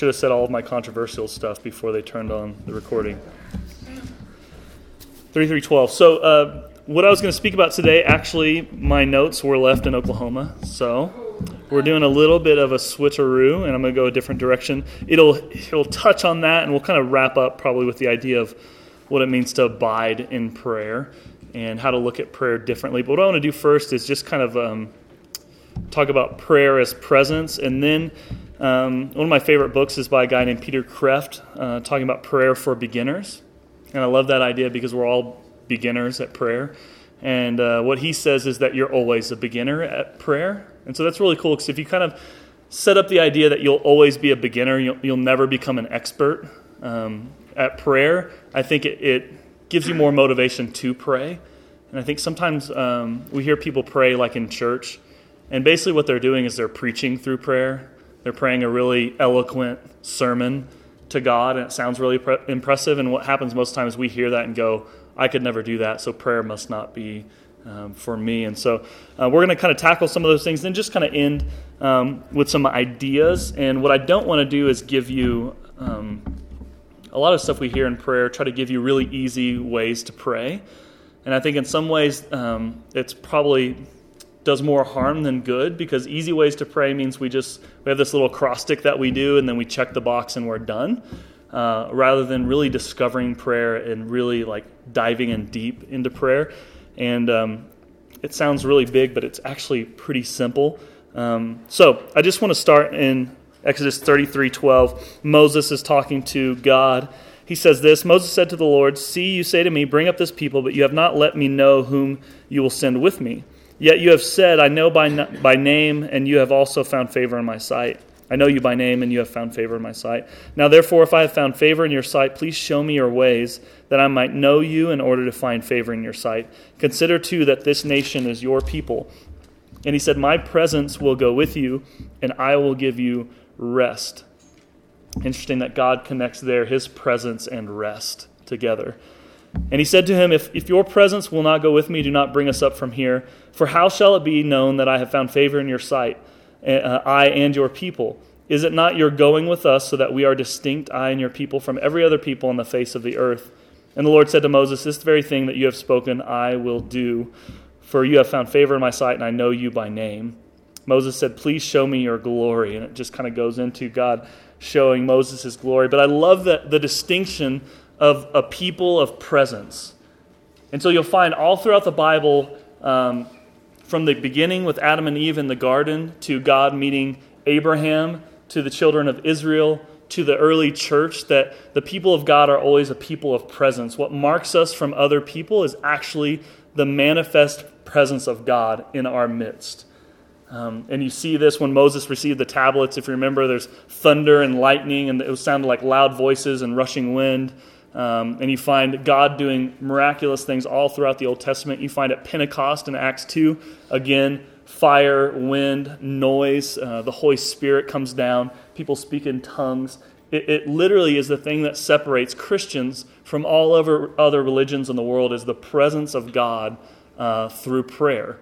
should have said all of my controversial stuff before they turned on the recording. 3312. So, uh, what I was going to speak about today, actually, my notes were left in Oklahoma. So, we're doing a little bit of a switcheroo, and I'm going to go a different direction. It'll, it'll touch on that, and we'll kind of wrap up probably with the idea of what it means to abide in prayer and how to look at prayer differently. But what I want to do first is just kind of um, talk about prayer as presence, and then um, one of my favorite books is by a guy named Peter Kreeft, uh, talking about prayer for beginners. And I love that idea because we're all beginners at prayer. And uh, what he says is that you're always a beginner at prayer. And so that's really cool because if you kind of set up the idea that you'll always be a beginner, you'll, you'll never become an expert um, at prayer, I think it, it, gives you more motivation to pray. And I think sometimes um, we hear people pray like in church, and basically what they're doing is they're preaching through prayer. They're praying a really eloquent sermon to God, and it sounds really pre- impressive. And what happens most times, we hear that and go, I could never do that, so prayer must not be um, for me. And so uh, we're going to kind of tackle some of those things, then just kind of end um, with some ideas. And what I don't want to do is give you um, a lot of stuff we hear in prayer, try to give you really easy ways to pray. And I think in some ways, um, it's probably does more harm than good because easy ways to pray means we just we have this little cross stick that we do and then we check the box and we're done. Uh, rather than really discovering prayer and really like diving in deep into prayer. And um, it sounds really big but it's actually pretty simple. Um, so i just want to start in exodus 33 12 moses is talking to god. He says this Moses said to the Lord, See, you say to me, Bring up this people, but you have not let me know whom you will send with me. Yet you have said, I know by, by name, and you have also found favor in my sight. I know you by name, and you have found favor in my sight. Now, therefore, if I have found favor in your sight, please show me your ways, that I might know you in order to find favor in your sight. Consider, too, that this nation is your people. And he said, My presence will go with you, and I will give you rest. Interesting that God connects there his presence and rest together. And he said to him, if, if your presence will not go with me, do not bring us up from here. For how shall it be known that I have found favor in your sight, uh, I and your people? Is it not your going with us so that we are distinct, I and your people, from every other people on the face of the earth? And the Lord said to Moses, This very thing that you have spoken, I will do, for you have found favor in my sight, and I know you by name. Moses said, Please show me your glory. And it just kind of goes into God showing Moses his glory. But I love the, the distinction of a people of presence. And so you'll find all throughout the Bible, um, from the beginning with Adam and Eve in the garden, to God meeting Abraham, to the children of Israel, to the early church, that the people of God are always a people of presence. What marks us from other people is actually the manifest presence of God in our midst. Um, and you see this when Moses received the tablets. If you remember, there's thunder and lightning, and it sounded like loud voices and rushing wind. Um, and you find God doing miraculous things all throughout the Old Testament. You find at Pentecost in Acts 2, again, fire, wind, noise. Uh, the Holy Spirit comes down. People speak in tongues. It, it, literally is the thing that separates Christians from all other, other religions in the world is the presence of God uh, through prayer.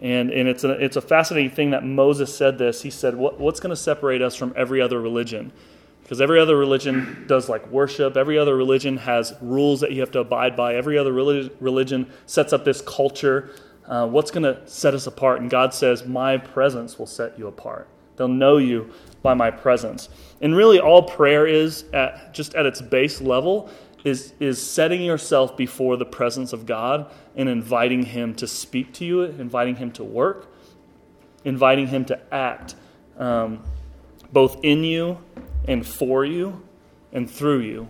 And, and it's, a, it's a fascinating thing that Moses said this. He said, what, What's going to separate us from every other religion? Because every other religion does like worship, every other religion has rules that you have to abide by, every other religion sets up this culture. Uh, what's going to set us apart? And God says, My presence will set you apart. They'll know you by my presence. And really, all prayer is, at, just at its base level, is, is setting yourself before the presence of God and inviting Him to speak to you, inviting Him to work, inviting Him to act um, both in you and for you and through you.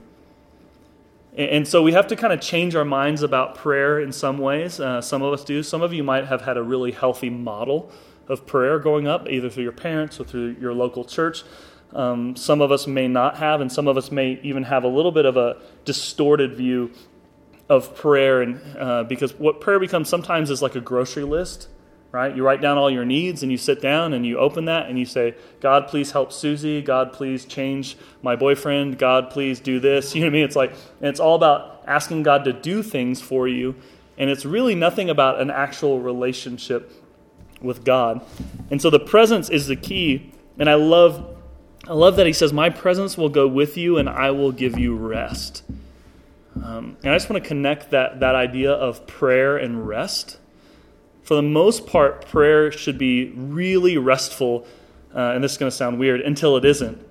And so we have to kind of change our minds about prayer in some ways. Uh, some of us do. Some of you might have had a really healthy model of prayer growing up, either through your parents or through your local church. Um, some of us may not have, and some of us may even have a little bit of a distorted view of prayer. And uh, because what prayer becomes sometimes is like a grocery list right? You write down all your needs and you sit down and you open that and you say, God, please help Susie. God, please change my boyfriend. God, please do this. You know what I mean? It's like, and it's all about asking God to do things for you. And it's really nothing about an actual relationship with God. And so the presence is the key. And I love I love that he says, My presence will go with you and I will give you rest. Um, and I just want to connect that, that idea of prayer and rest. For the most part, prayer should be really restful, uh, and this is going to sound weird, until it isn't.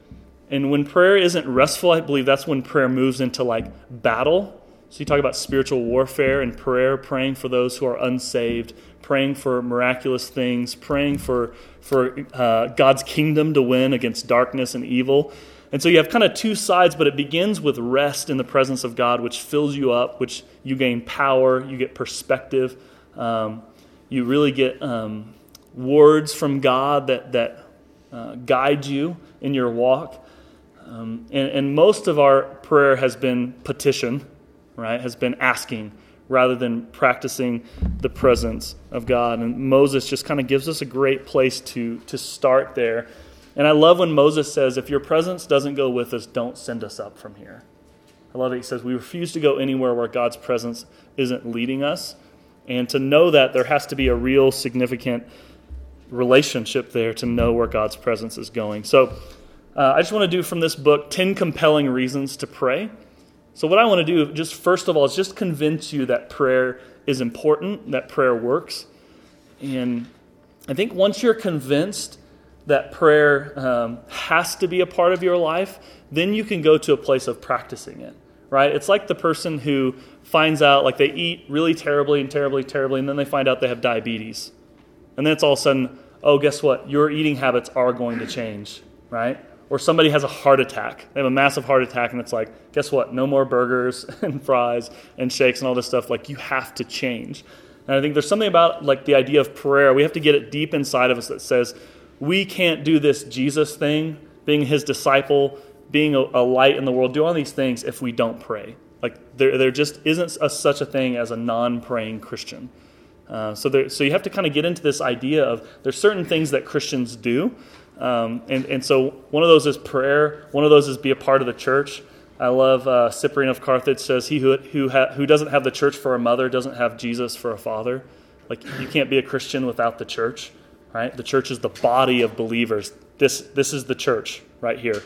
And when prayer isn't restful, I believe that's when prayer moves into like battle. So you talk about spiritual warfare and prayer, praying for those who are unsaved, praying for miraculous things, praying for, for uh, God's kingdom to win against darkness and evil. And so you have kind of two sides, but it begins with rest in the presence of God, which fills you up, which you gain power, you get perspective, um, you really get um, words from God that, that uh, guide you in your walk. Um, and, and most of our prayer has been petition, right? Has been asking rather than practicing the presence of God. And Moses just kind of gives us a great place to, to start there. And I love when Moses says, If your presence doesn't go with us, don't send us up from here. I love it. He says, We refuse to go anywhere where God's presence isn't leading us. And to know that, there has to be a real significant relationship there to know where God's presence is going. So, uh, I just want to do from this book 10 compelling reasons to pray. So, what I want to do, just first of all, is just convince you that prayer is important, that prayer works. And I think once you're convinced that prayer um, has to be a part of your life, then you can go to a place of practicing it, right? It's like the person who finds out, like, they eat really terribly and terribly, terribly, and then they find out they have diabetes. And then it's all of a sudden, oh, guess what? Your eating habits are going to change, right? or somebody has a heart attack. They have a massive heart attack, and it's like, guess what? No more burgers and fries and shakes and all this stuff. Like, you have to change. And I think there's something about like the idea of prayer. We have to get it deep inside of us that says we can't do this Jesus thing, being His disciple, being a, a light in the world, do all these things if we don't pray. Like there, there just isn't a, such a thing as a non-praying Christian. Uh, so, there, so you have to kind of get into this idea of there's certain things that Christians do um, and, and so one of those is prayer, one of those is be a part of the church. I love uh, Cyprian of Carthage says, He who, who, ha- who doesn't have the church for a mother doesn't have Jesus for a father. Like, you can't be a Christian without the church, right? The church is the body of believers. This, this is the church right here.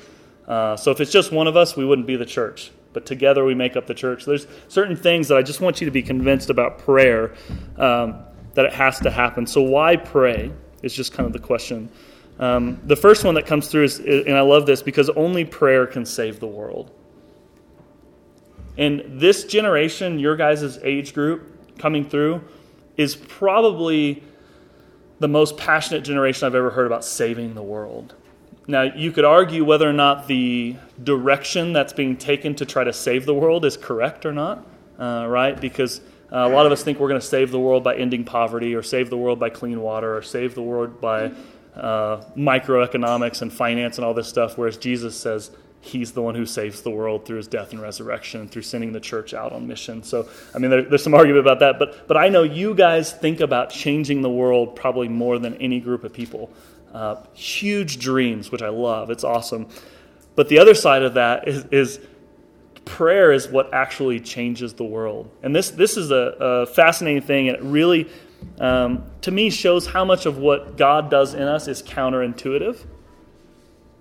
Uh, so if it's just one of us, we wouldn't be the church. But together we make up the church. There's certain things that I just want you to be convinced about prayer um, that it has to happen. So why pray is just kind of the question. Um, the first one that comes through is, and I love this because only prayer can save the world. And this generation, your guys' age group coming through, is probably the most passionate generation I've ever heard about saving the world. Now, you could argue whether or not the direction that's being taken to try to save the world is correct or not, uh, right? Because uh, a lot of us think we're going to save the world by ending poverty, or save the world by clean water, or save the world by uh, microeconomics and finance and all this stuff, whereas Jesus says he's the one who saves the world through his death and resurrection and through sending the church out on mission. So, I mean, there, there's some argument about that, but, but I know you guys think about changing the world probably more than any group of people. Uh, huge dreams, which I love. It's awesome. But the other side of that is, is prayer is what actually changes the world. And this, this is a, a fascinating thing, and it really um, to me shows how much of what God does in us is counterintuitive.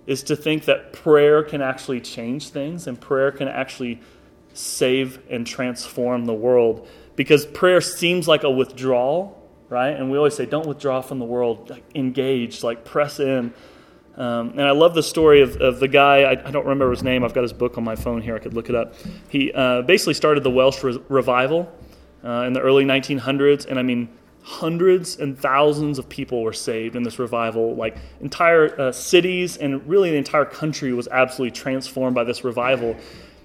Is to think that prayer can actually change things and prayer can actually save and transform the world. Because prayer seems like a withdrawal, right? And we always say, don't withdraw from the world, like, engage, like press in. Um, and I love the story of, of the guy, I, I, don't remember his name, I've got his book on my phone here, I could look it up. He uh, basically started the Welsh Re- Revival uh, in the early 1900s, and I mean, hundreds and thousands of people were saved in this revival. Like entire uh, cities and really the entire country was absolutely transformed by this revival.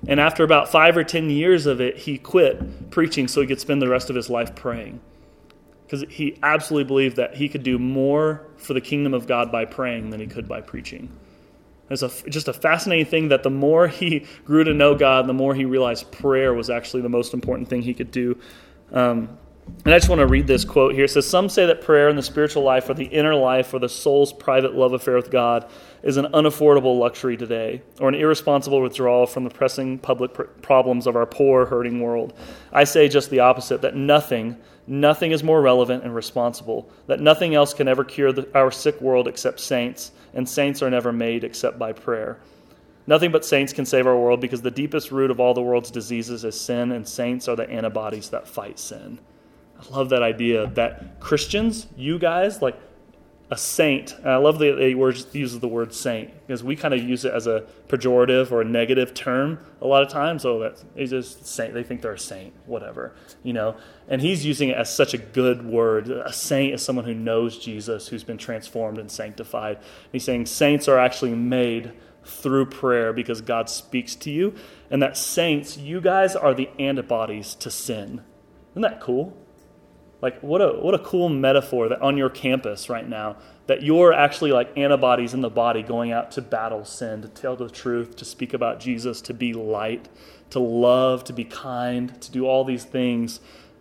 And after about five or ten years of it, he quit preaching so he could spend the rest of his life praying. Because he absolutely believed that he could do more for the kingdom of God by praying than he could by preaching. It's a, just a fascinating thing that the more he grew to know God, the more he realized prayer was actually the most important thing he could do. Um, And I just want to read this quote here. It says Some say that prayer and the spiritual life or the inner life or the soul's private love affair with God is an unaffordable luxury today, or an irresponsible withdrawal from the pressing public pr- problems of our poor, hurting world. I say just the opposite that nothing, nothing is more relevant and responsible, that nothing else can ever cure the, our sick world except saints, and saints are never made except by prayer. Nothing but saints can save our world because the deepest root of all the world's diseases is sin, and saints are the antibodies that fight sin. I love that idea that Christians, you guys, like a saint, and I love that word uses the word saint because we kind of use it as a pejorative or a negative term a lot of times. Oh, that's just saint. They think they're a saint, whatever, you know. And he's using it as such a good word. A saint is someone who knows Jesus, who's been transformed and sanctified. he's saying saints are actually made through prayer because God speaks to you, and that saints, you guys are the antibodies to sin. Isn't that cool? Like what a what a cool metaphor that on your campus right now that you're actually like antibodies in the body going out to battle sin, to tell the truth, to speak about Jesus, to be light, to love, to be kind, to do all these things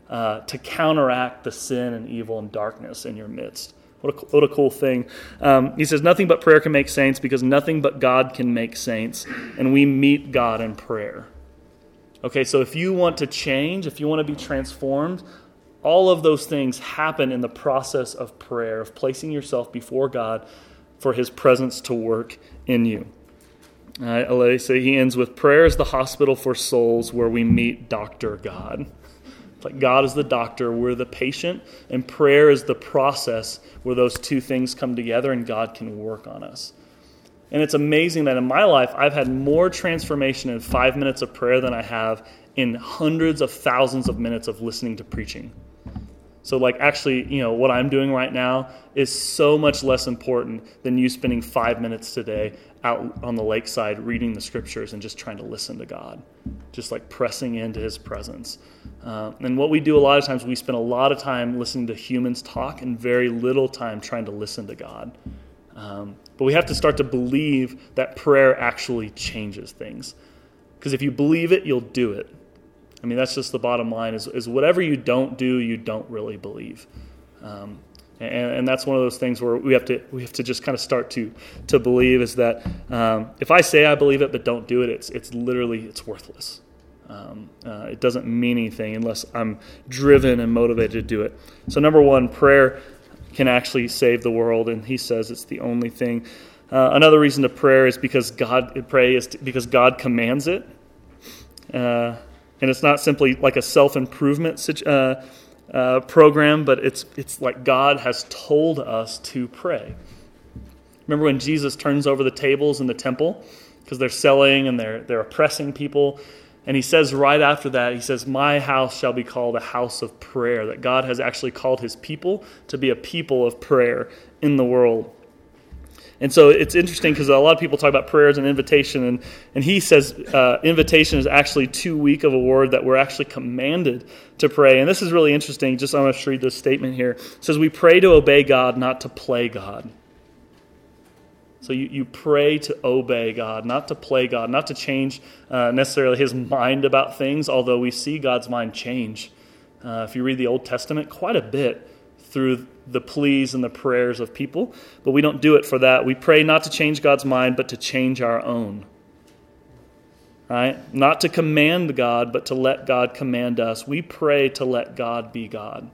uh, to counteract the sin and evil and darkness in your midst. What a, what a cool thing. Um, he says, Nothing but prayer can make saints because nothing but God can make saints. And we meet God in prayer. Okay, so if you want to change, if you want to be transformed, all of those things happen in the process of prayer, of placing yourself before God for His presence to work in you. Uh, so he ends with prayer is the hospital for souls where we meet Dr. God. like God is the doctor, we're the patient, and prayer is the process where those two things come together and God can work on us. And it's amazing that in my life, I've had more transformation in five minutes of prayer than I have in hundreds of thousands of minutes of listening to preaching. So, like, actually, you know, what I'm doing right now is so much less important than you spending five minutes today out on the lakeside reading the scriptures and just trying to listen to God, just like pressing into His presence. Uh, and what we do a lot of times, we spend a lot of time listening to humans talk and very little time trying to listen to God. Um, but we have to start to believe that prayer actually changes things. Because if you believe it, you'll do it. I mean, that's just the bottom line is, is whatever you don't do, you don't really believe. Um, and, and, that's one of those things where we have to we have to just kind of start to to believe is that um, if I say I believe it but don't do it, it's it's literally it's worthless. Um, uh, it doesn't mean anything unless I'm driven and motivated to do it. So number one, prayer can actually save the world, and he says it's the only thing. Uh, another reason to prayer is because God pray is to, because God commands it. Uh, and it's not simply like a self improvement uh, uh, program, but it's, it's like God has told us to pray. Remember when Jesus turns over the tables in the temple because they're selling and they're, they're oppressing people? And he says right after that, he says, My house shall be called a house of prayer. That God has actually called his people to be a people of prayer in the world. And so it's interesting because a lot of people talk about prayer as an invitation, and, and he says uh, invitation is actually too weak of a word that we're actually commanded to pray. And this is really interesting. Just I'm going to read this statement here. It says, We pray to obey God, not to play God. So you, you pray to obey God, not to play God, not to change uh, necessarily his mind about things, although we see God's mind change. Uh, if you read the Old Testament, quite a bit through the pleas and the prayers of people, but we don't do it for that. We pray not to change God's mind, but to change our own. Right? Not to command God, but to let God command us. We pray to let God be God.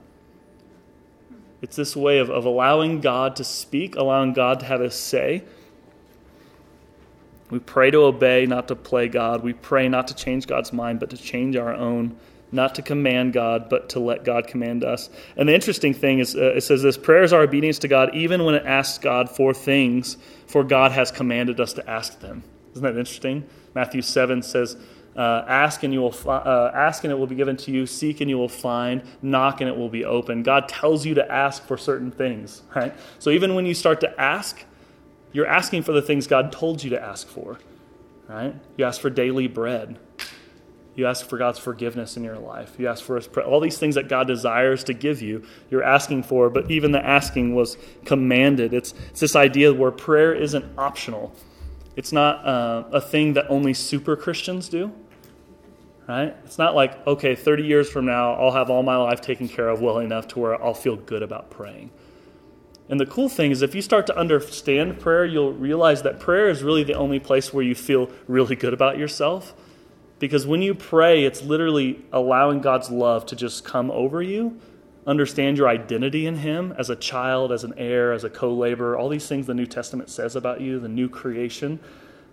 It's this way of, of allowing God to speak, allowing God to have a say. We pray to obey, not to play God. We pray not to change God's mind, but to change our own not to command God, but to let God command us. And the interesting thing is, uh, it says this prayer is our obedience to God, even when it asks God for things, for God has commanded us to ask them. Isn't that interesting? Matthew 7 says, uh, ask and you will fi- uh, ask and it will be given to you seek and you will find knock and it will be open god tells you to ask for certain things right so even when you start to ask you're asking for the things god told you to ask for right you ask for daily bread you ask for God's forgiveness in your life. You ask for his, all these things that God desires to give you, you're asking for, but even the asking was commanded. It's, it's this idea where prayer isn't optional. It's not uh, a thing that only super Christians do, right? It's not like, okay, 30 years from now, I'll have all my life taken care of well enough to where I'll feel good about praying. And the cool thing is, if you start to understand prayer, you'll realize that prayer is really the only place where you feel really good about yourself. Because when you pray, it's literally allowing God's love to just come over you, understand your identity in Him as a child, as an heir, as a co laborer, all these things the New Testament says about you, the new creation.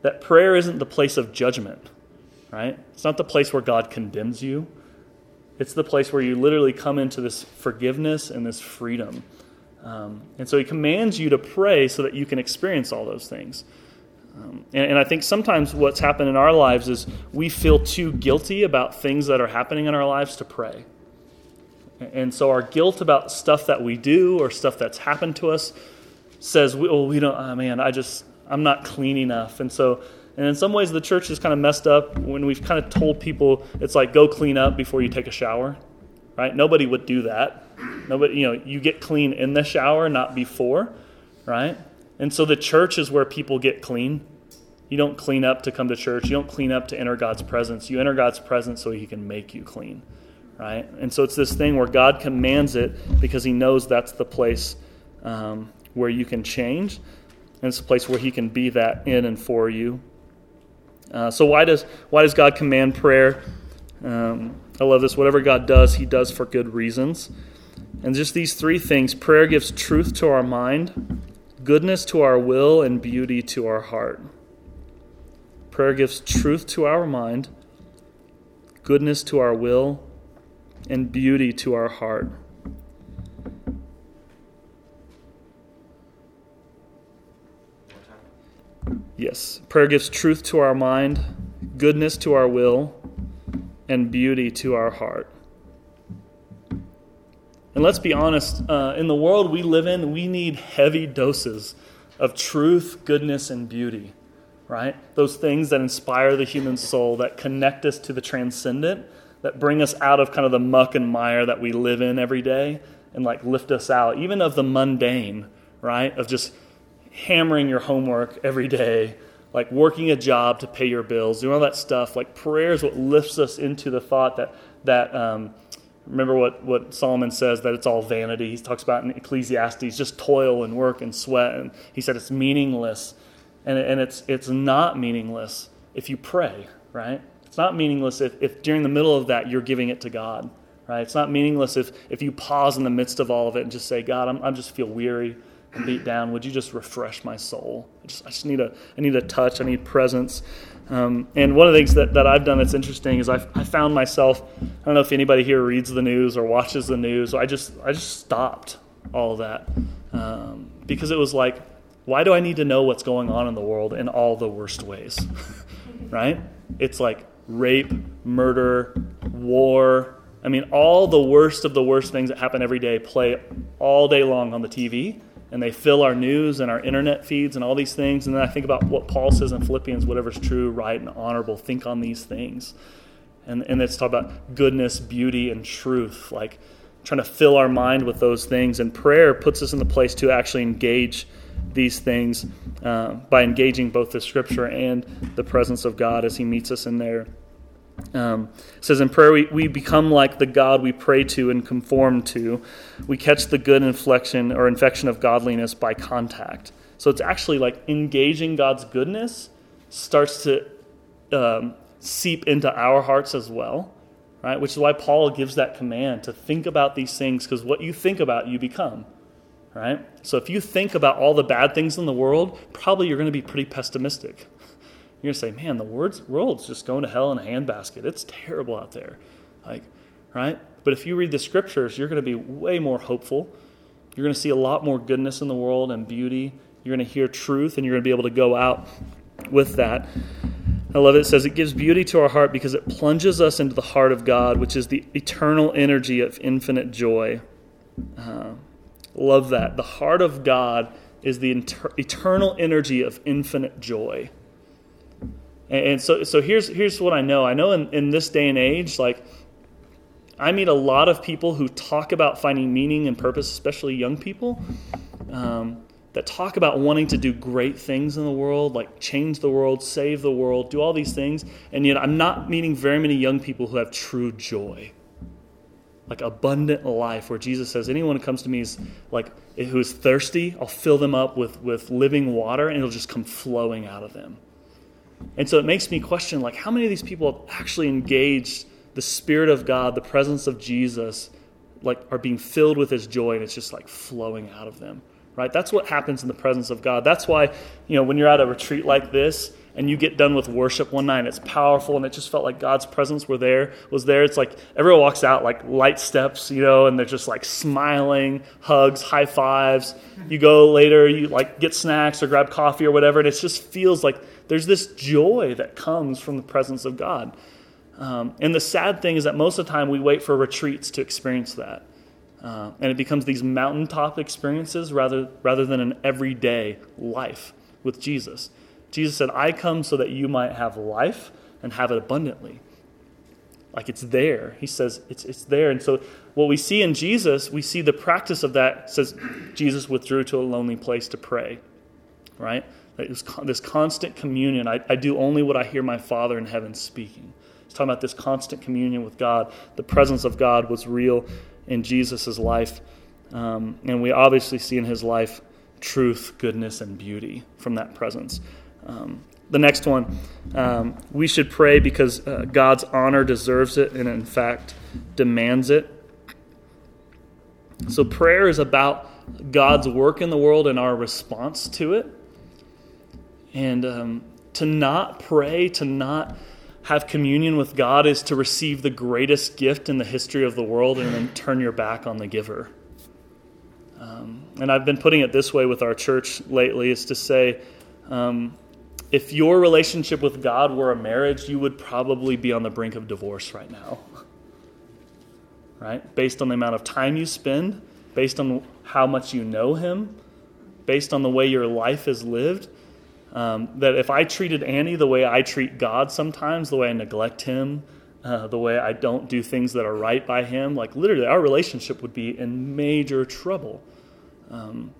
That prayer isn't the place of judgment right? It's not the place where God condemns you. It's the place where you literally come into this forgiveness and this freedom. Um, and so he commands you to pray so that you can experience all those things. Um, and, and I think sometimes what's happened in our lives is we feel too guilty about things that are happening in our lives to pray. And so our guilt about stuff that we do or stuff that's happened to us says, well, we don't, oh man, I just, I'm not clean enough. And so and in some ways, the church is kind of messed up when we've kind of told people it's like go clean up before you take a shower, right? Nobody would do that. Nobody, you know, you get clean in the shower, not before, right? And so the church is where people get clean. You don't clean up to come to church. You don't clean up to enter God's presence. You enter God's presence so He can make you clean, right? And so it's this thing where God commands it because He knows that's the place um, where you can change, and it's a place where He can be that in and for you. Uh, so why does why does God command prayer? Um, I love this. Whatever God does, He does for good reasons. And just these three things: prayer gives truth to our mind, goodness to our will, and beauty to our heart. Prayer gives truth to our mind, goodness to our will, and beauty to our heart. Yes, prayer gives truth to our mind, goodness to our will, and beauty to our heart. And let's be honest, uh, in the world we live in, we need heavy doses of truth, goodness, and beauty, right? Those things that inspire the human soul, that connect us to the transcendent, that bring us out of kind of the muck and mire that we live in every day and like lift us out, even of the mundane, right? Of just hammering your homework every day, like working a job to pay your bills, doing all that stuff. Like prayer is what lifts us into the thought that that um, remember what what Solomon says that it's all vanity. He talks about in Ecclesiastes just toil and work and sweat, and he said it's meaningless, and and it's it's not meaningless if you pray, right? It's not meaningless if, if during the middle of that you're giving it to God, right? It's not meaningless if if you pause in the midst of all of it and just say, God, I'm, I just feel weary and beat down. Would you just refresh my soul? I just, I just need a, I need a touch. I need presence. Um, and one of the things that, that I've done that's interesting is I've, I found myself, I don't know if anybody here reads the news or watches the news. I just, I just stopped all that um, because it was like, why do I need to know what's going on in the world in all the worst ways? right? It's like rape, murder, war. I mean, all the worst of the worst things that happen every day play all day long on the TV and they fill our news and our internet feeds and all these things. And then I think about what Paul says in Philippians whatever's true, right, and honorable, think on these things. And, and it's talk about goodness, beauty, and truth, like trying to fill our mind with those things. And prayer puts us in the place to actually engage these things uh, by engaging both the scripture and the presence of God as He meets us in there. Um, says in prayer, we, we become like the God we pray to and conform to. We catch the good inflection or infection of godliness by contact. So it's actually like engaging God's goodness starts to um, seep into our hearts as well, right? Which is why Paul gives that command to think about these things because what you think about, you become, right? So if you think about all the bad things in the world, probably you're going to be pretty pessimistic. You're to say, man, the world's just going to hell in a handbasket. It's terrible out there. Like, right? But if you read the scriptures, you're to be way more hopeful. You're to see a lot more goodness in the world and beauty. You're to hear truth, and you're to be able to go out with that. I love it. It says it gives beauty to our heart because it plunges us into the heart of God, which is the eternal energy of infinite joy. Uh, love that. The heart of God is the inter- eternal energy of infinite joy. And, and so, so here's, here's what I know. I know in, in this day and age, like, I meet a lot of people who talk about finding meaning and purpose, especially young people. Um, that talk about wanting to do great things in the world, like change the world, save the world, do all these things, and yet I'm not meeting very many young people who have true joy. Like abundant life, where Jesus says, anyone who comes to me is like who is thirsty, I'll fill them up with, with living water, and it'll just come flowing out of them. And so it makes me question like how many of these people have actually engaged the Spirit of God, the presence of Jesus, like are being filled with his joy and it's just like flowing out of them right? That's what happens in the presence of god. That's why you know when you're at a retreat like this and you get done with worship one night and it's powerful and it just felt like god's presence were there was there. It's like everyone walks out like light steps you know and they're just like smiling hugs high fives. You go later you like get snacks or grab coffee or whatever and it just feels like there's this joy that comes from the presence of god um, and the sad thing is that most of the time we wait for retreats to experience that. Uh, and it becomes these mountaintop experiences rather, rather than an everyday life with Jesus. Jesus said, I come so that you might have life and have it abundantly. Like it's there. He says it's, it's there. And so what we see in Jesus, we see the practice of that. Says Jesus withdrew to a lonely place to pray, right? This constant communion. I, I do only what I hear my Father in heaven speaking. He's talking about this constant communion with God. The presence of God was real in Jesus' life. Um, and we obviously see in his life truth, goodness, and beauty from that presence. Um, the next one, um, we should pray because uh, God's honor deserves it and, in fact, demands it. So, prayer is about God's work in the world and our response to it. And um, to not pray, to not have communion with God is to receive the greatest gift in the history of the world and then turn your back on the giver. Um, and I've been putting it this way with our church lately is to say, um, if your relationship with God were a marriage, you would probably be on the brink of divorce right now. Right? Based on the amount of time you spend, based on how much you know Him, based on the way your life is lived, um, that if I treated Annie the way I treat God sometimes, the way I neglect him, uh, the way I don't do things that are right by him, like literally our relationship would be in major trouble. Um,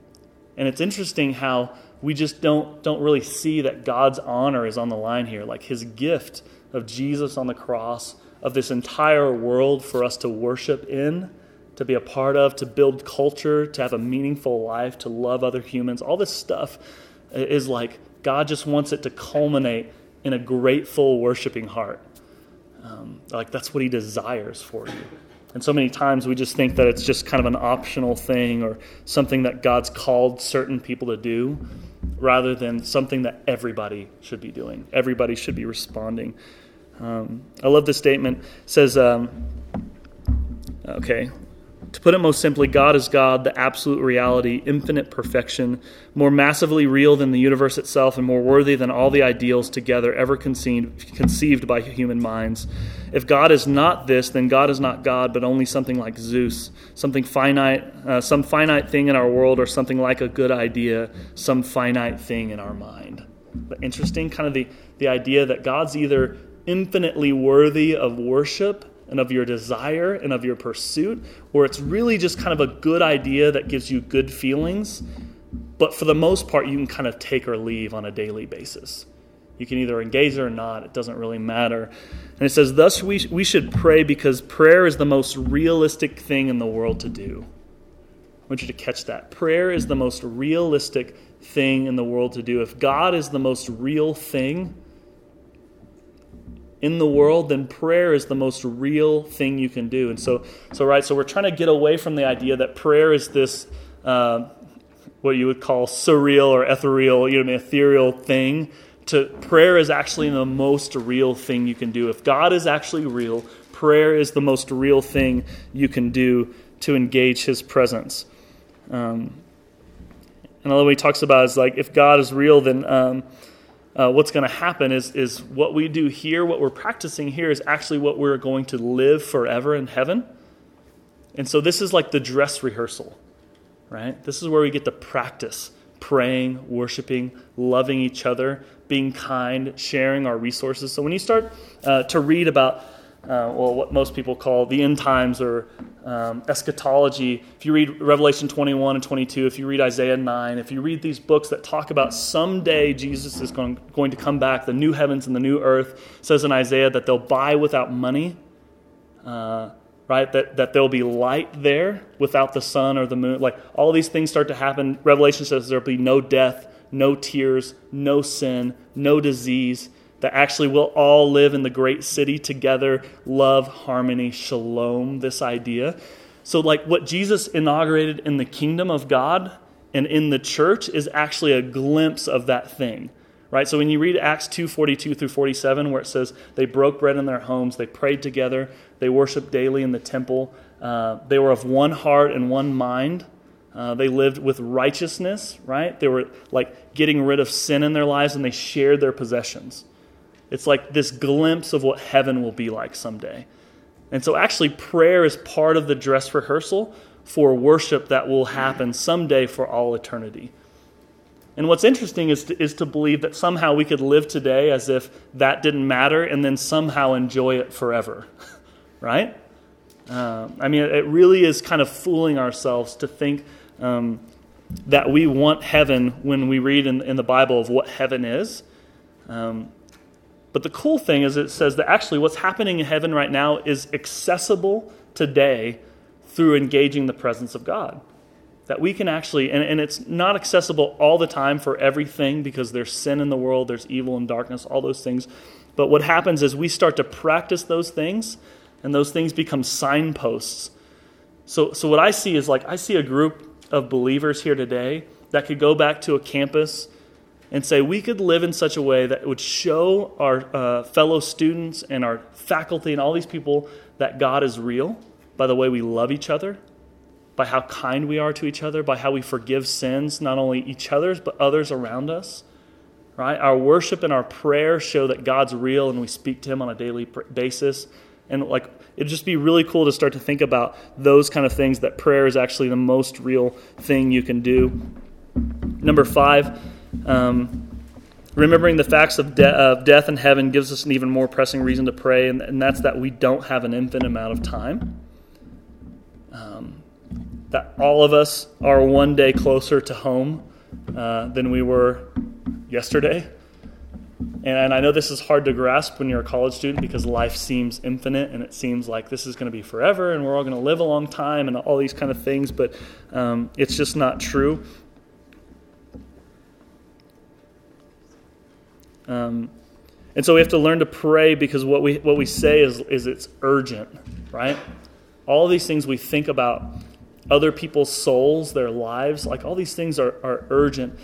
and it's interesting how we just don't don't really see that God's honor is on the line here, like his gift of Jesus on the cross, of this entire world for us to worship in, to be a part of, to build culture, to have a meaningful life, to love other humans. All this stuff is like God just wants it to culminate in a grateful, worshiping heart. Um, like that's what He desires for you. And so many times we just think that it's just kind of an optional thing or something that God's called certain people to do rather than something that everybody should be doing. Everybody should be responding. Um, I love this statement. It says, um, okay, to put it most simply, God is God, the absolute reality, infinite perfection, more massively real than the universe itself, and more worthy than all the ideals together ever conceived, conceived by human minds. If God is not this, then God is not God, but only something like Zeus, something finite, uh, some finite thing in our world, or something like a good idea, some finite thing in our mind. But interesting, kind of the, the idea that God's either infinitely worthy of worship and of your desire and of your pursuit, or it's really just kind of a good idea that gives you good feelings, but for the most part, you can kind of take or leave on a daily basis. You can either engage or not, it doesn't really matter. And it says, Thus we, we should pray because prayer is the most realistic thing in the world to do. I want you to catch that. Prayer is the most realistic thing in the world to do. If God is the most real thing, in the world, then prayer is the most real thing you can do. And so, so right, so we're trying to get away from the idea that prayer is this, uh, what you would call surreal or ethereal, you know, ethereal thing. To prayer is actually the most real thing you can do. If God is actually real, prayer is the most real thing you can do to engage His presence. Um, and the way he talks about is like if God is real, then um, uh, what's going to happen is, is what we do here, what we're practicing here, is actually what we're going to live forever in heaven. And so this is like the dress rehearsal, right? This is where we get to practice praying, worshiping, loving each other, being kind, sharing our resources. So when you start uh, to read about uh, well, what most people call the end times or um, eschatology. If you read Revelation 21 and 22, if you read Isaiah 9, if you read these books that talk about someday Jesus is going, going to come back, the new heavens and the new earth, says in Isaiah that they'll buy without money. Uh, right? That, that there'll be light there without the sun or the moon. Like all these things start to happen. Revelation says there'll be no death, no tears, no sin, no disease that actually we'll all live in the great city together, love, harmony, shalom, this idea. So, like what Jesus inaugurated in the kingdom of God and in the church is actually a glimpse of that thing. Right? So when you read Acts 2 42 through 47, where it says they broke bread in their homes, they prayed together, they worshiped daily in the temple, uh, they were of one heart and one mind. Uh, they lived with righteousness, right? They were like getting rid of sin in their lives and they shared their possessions. It's like this glimpse of what heaven will be like someday. And so, actually, prayer is part of the dress rehearsal for worship that will happen someday for all eternity. And what's interesting is to, is to believe that somehow we could live today as if that didn't matter and then somehow enjoy it forever, right? Uh, I mean, it really is kind of fooling ourselves to think um, that we want heaven when we read in, in the Bible of what heaven is. Um, but the cool thing is, it says that actually what's happening in heaven right now is accessible today through engaging the presence of God. That we can actually, and, and it's not accessible all the time for everything because there's sin in the world, there's evil and darkness, all those things. But what happens is we start to practice those things, and those things become signposts. So, so what I see is like, I see a group of believers here today that could go back to a campus and say we could live in such a way that would show our uh, fellow students and our faculty and all these people that God is real by the way we love each other, by how kind we are to each other, by how we forgive sins, not only each other's, but others around us. Right? Our worship and our prayer show that God's real and we speak to Him on a daily basis. And like, it'd just be really cool to start to think about those kind of things that prayer is actually the most real thing you can do. Number five, um, remembering the facts of, de- of, death and heaven gives us an even more pressing reason to pray, and, and that's that we don't have an infinite amount of time. Um, that all of us are one day closer to home uh, than we were yesterday. And, and I know this is hard to grasp when you're a college student because life seems infinite and it seems like this is going to be forever and we're all going to live a long time and all these kind of things, but um, it's just not true. Um, and so we have to learn to pray because what we, what we say is, is it's urgent, right? All these things we think about other people's souls, their lives, like all these things are, are urgent.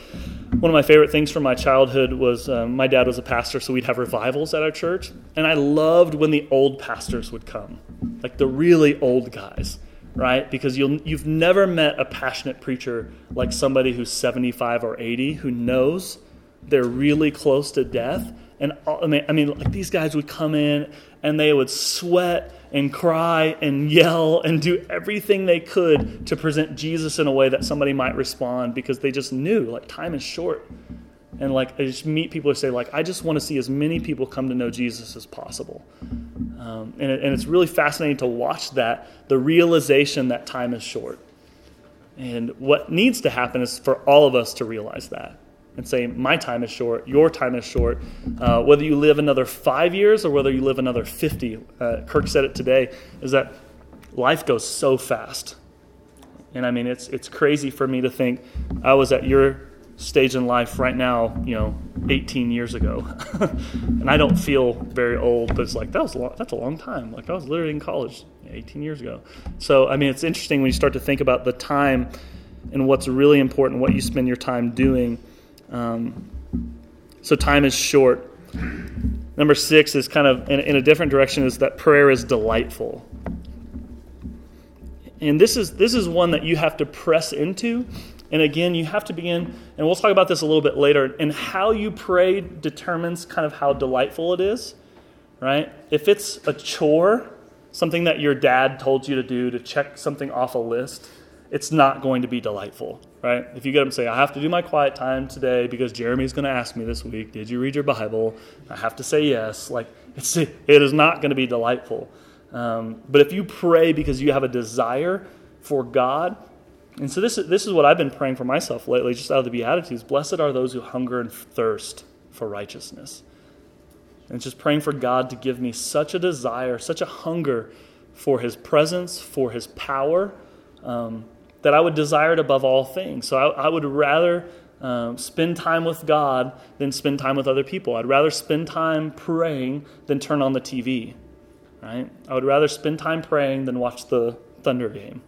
One of my favorite things from my childhood was um, my dad was a pastor, so we'd have revivals at our church. And I loved when the old pastors would come, like the really old guys, right? Because you'll, you've never met a passionate preacher like somebody who's 75 or 80 who knows they're really close to death. And I mean, I mean, like these guys would come in and they would sweat and cry and yell and do everything they could to present Jesus in a way that somebody might respond because they just knew like time is short. And like I just meet people who say like I just want to see as many people come to know Jesus as possible. Um, and, it, and it's really fascinating to watch that the realization that time is short. And what needs to happen is for all of us to realize that and say, My time is short, your time is short. Uh, whether you live another five years or whether you live another 50, uh, Kirk said it today, is that life goes so fast. And I mean, it's, it's crazy for me to think I was at your stage in life right now, you know, 18 years ago. and I don't feel very old, but it's like, that was a long, that's a long time. Like, I was literally in college 18 years ago. So, I mean, it's interesting when you start to think about the time and what's really important, what you spend your time doing. Um, so time is short. Number six is kind of in, in a different direction is that prayer is delightful. And this is this is one that you have to press into. And again, you have to begin, and we'll talk about this a little bit later, and how you pray determines kind of how delightful it is, right? If it's a chore, something that your dad told you to do to check something off a list, it's not going to be delightful, right? If you get up and say, I have to do my quiet time today because Jeremy's going to ask me this week, did you read your Bible? I have to say yes. Like, It's, it is not going to be delightful. Um, but if you pray because you have a desire for God, and so this, this is what I've been praying for myself lately, just out of the Beatitudes. Blessed are those who hunger and thirst for righteousness. And just praying for God to give me such a desire, such a hunger for His presence, for His power, um, that I would desire it above all things. So I, I would rather um, spend time with God than spend time with other people. I'd rather spend time praying than turn on the TV. Right? I would rather spend time praying than watch the Thunder game.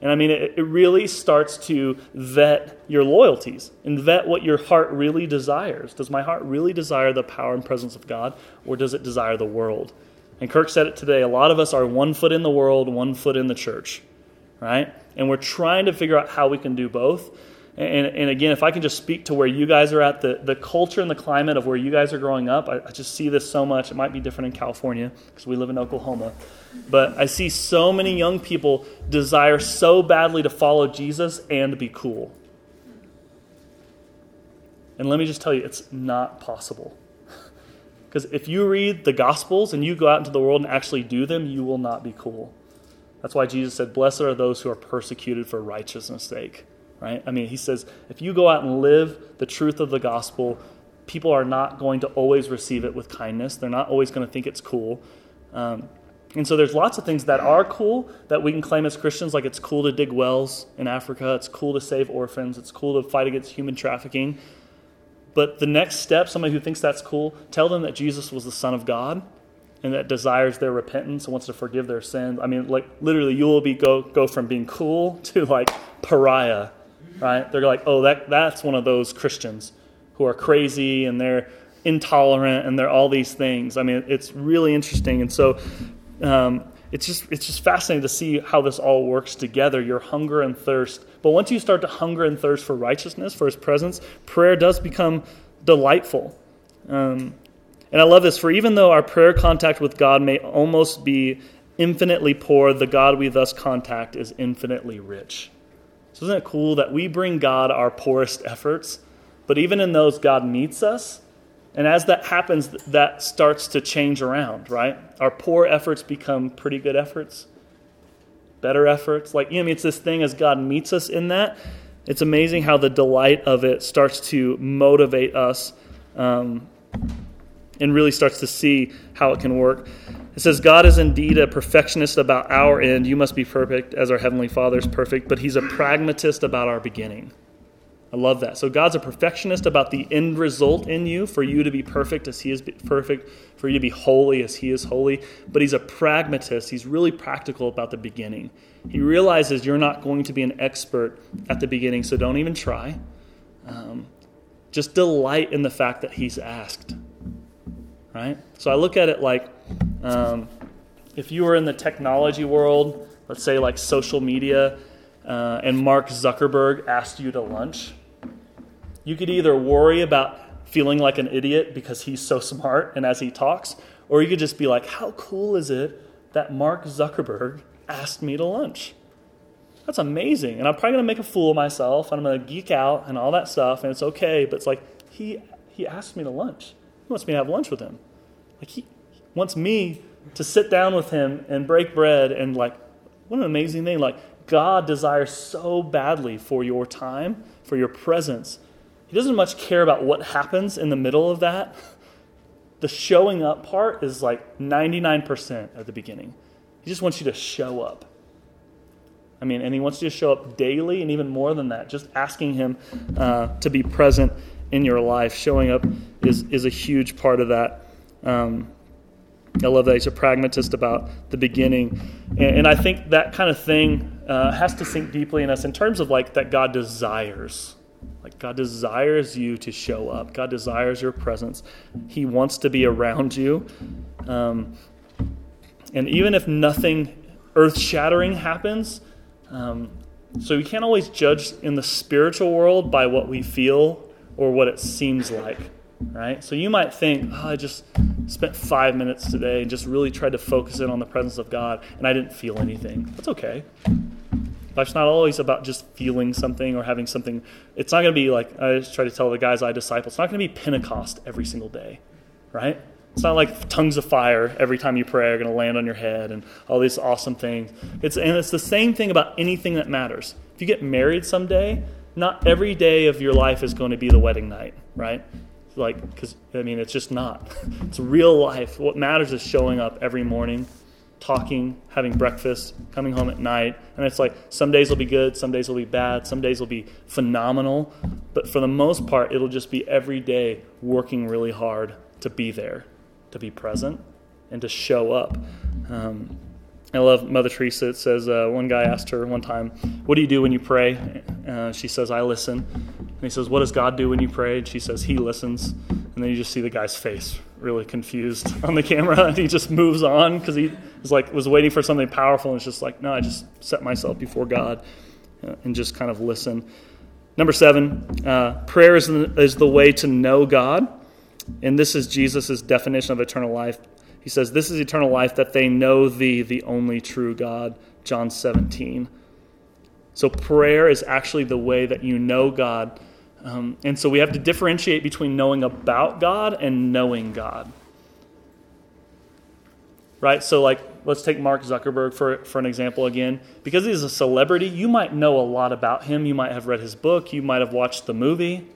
And I mean, it, it really starts to vet your loyalties and vet what your heart really desires. Does my heart really desire the power and presence of God, or does it desire the world? And Kirk said it today a lot of us are one foot in the world, one foot in the church, right? And we're trying to figure out how we can do both. And, and, again, if I can just speak to where you guys are at, the, the culture and the climate of where you guys are growing up, I, I just see this so much. It might be different in California because we live in Oklahoma. But I see so many young people desire so badly to follow Jesus and be cool. And let me just tell you, it's not possible. Because if you read the Gospels and you go out into the world and actually do them, you will not be cool. That's why Jesus said, Blessed are those who are persecuted for righteousness' sake right? I mean, he says if you go out and live the truth of the gospel, people are not going to always receive it with kindness. They're not always going to think it's cool. Um, and so there's lots of things that are cool that we can claim as Christians, like it's cool to dig wells in Africa, it's cool to save orphans, it's cool to fight against human trafficking. But the next step, somebody who thinks that's cool, tell them that Jesus was the Son of God and that desires their repentance and wants to forgive their sins. I mean, like literally, you will be go go from being cool to like pariah right? They're like, oh, that, that's one of those Christians who are crazy and they're intolerant and they're all these things. I mean, it's really interesting. And so um, it's, just, it's just fascinating to see how this all works together your hunger and thirst. But once you start to hunger and thirst for righteousness, for his presence, prayer does become delightful. Um, and I love this, for even though our prayer contact with God may almost be infinitely poor, the God we thus contact is infinitely rich. So isn't it cool that we bring God our poorest efforts, but even in those, God meets us? And as that happens, that starts to change around, right? Our poor efforts become pretty good efforts, better efforts. Like, you know, I mean, it's this thing as God meets us in that. It's amazing how the delight of it starts to motivate us um, and really starts to see how it can work. It says, God is indeed a perfectionist about our end. You must be perfect as our Heavenly Father is perfect, but He's a pragmatist about our beginning. I love that. So God's a perfectionist about the end result in you, for you to be perfect as He is perfect, for you to be holy as He is holy. But He's a pragmatist. He's really practical about the beginning. He realizes you're not going to be an expert at the beginning, so don't even try. Um, just delight in the fact that He's asked. Right? So I look at it like um, if you were in the technology world, let's say like social media, uh, and Mark Zuckerberg asked you to lunch, you could either worry about feeling like an idiot because he's so smart and as he talks, or you could just be like, how cool is it that Mark Zuckerberg asked me to lunch? That's amazing. And I'm probably going to make a fool of myself and I'm going to geek out and all that stuff, and it's okay, but it's like, he, he asked me to lunch. Wants me to have lunch with him. Like, he, wants me to sit down with him and break bread and like what an amazing thing. Like god desires so badly for your time for your presence. He doesn't much care about what happens in the middle of that. The showing up part is like 99% at the beginning. He just wants you to show up. I mean and he wants you to show up daily and even more than that just asking him uh, to be present in your life showing up is, is a huge part of that um, I love that he's a pragmatist about the beginning. And, and I think that kind of thing uh, has to sink deeply in us in terms of like that God desires. Like God desires you to show up. God desires your presence. He wants to be around you. Um, and even if nothing earth shattering happens, um, so we can't always judge in the spiritual world by what we feel or what it seems like right? So you might think, oh, I just spent five minutes today and just really tried to focus in on the presence of God and I didn't feel anything. That's okay. Life's not always about just feeling something or having something. It's not going to be like, I just try to tell the guys I disciple, it's not going to be Pentecost every single day, right? It's not like tongues of fire every time you pray are going to land on your head and all these awesome things. It's, and it's the same thing about anything that matters. If you get married someday, not every day of your life is going to be the wedding night, right? Like, because, I mean, it's just not. It's real life. What matters is showing up every morning, talking, having breakfast, coming home at night. And it's like some days will be good, some days will be bad, some days will be phenomenal. But for the most part, it'll just be every day working really hard to be there, to be present, and to show up. Um, I love Mother Teresa. It says uh, one guy asked her one time, "What do you do when you pray?" Uh, she says, "I listen." And he says, "What does God do when you pray?" And she says, "He listens." And then you just see the guy's face, really confused on the camera, and he just moves on because he was like was waiting for something powerful, and it's just like, no, I just set myself before God uh, and just kind of listen. Number seven, uh, prayer is the, is the way to know God, and this is Jesus' definition of eternal life. He says, This is eternal life, that they know thee, the only true God. John 17. So prayer is actually the way that you know God. Um, and so we have to differentiate between knowing about God and knowing God. Right? So, like, let's take Mark Zuckerberg for, for an example again. Because he's a celebrity, you might know a lot about him. You might have read his book, you might have watched the movie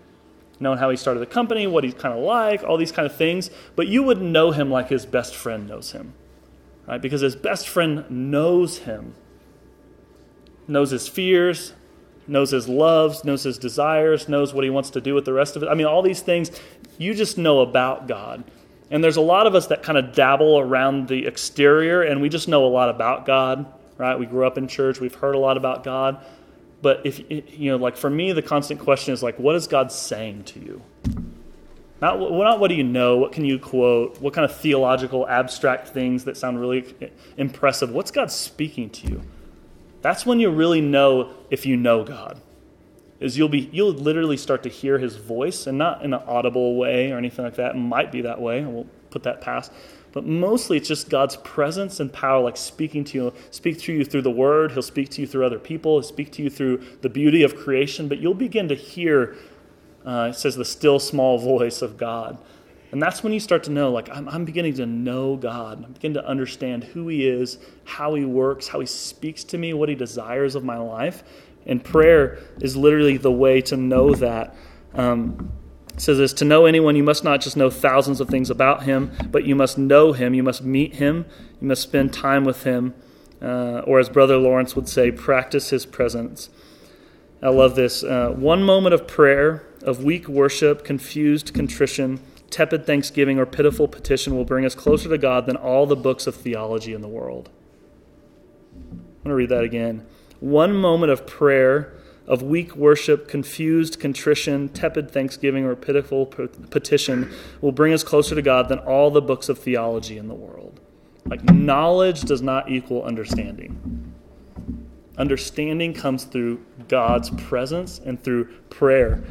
knowing how he started the company, what he's kind of like, all these kind of things. But you wouldn't know him like his best friend knows him, right? Because his best friend knows him, knows his fears, knows his loves, knows his desires, knows what he wants to do with the rest of it. I mean, all these things you just know about God. And there's a lot of us that kind of dabble around the exterior and we just know a lot about God, right? We grew up in church, we've heard a lot about God, but if you know, like for me, the constant question is like, what is God saying to you? Not, not what do you know? What can you quote? What kind of theological, abstract things that sound really impressive? What's God speaking to you? That's when you really know if you know God. Is you'll be you'll literally start to hear His voice, and not in an audible way or anything like that. It might be that way. We'll put that past. But mostly it's just God's presence and power, like speaking to you, speak to you through the word. He'll speak to you through other people. He'll speak to you through the beauty of creation. But you'll begin to hear, uh, it says, the still small voice of God. And that's when you start to know, like, I'm, I'm beginning to know God. I'm beginning to understand who He is, how He works, how He speaks to me, what He desires of my life. And prayer is literally the way to know that. Um, says this To know anyone, you must not just know thousands of things about him, but you must know him. You must meet him. You must spend time with him. Uh, or, as Brother Lawrence would say, practice his presence. I love this. Uh, one moment of prayer, of weak worship, confused contrition, tepid thanksgiving, or pitiful petition will bring us closer to God than all the books of theology in the world. I'm going to read that again. One moment of prayer, of weak worship, confused contrition, tepid thanksgiving, or pitiful petition will bring us closer to God than all the books of theology in the world. Like, knowledge does not equal understanding. Understanding comes through God's presence and through prayer.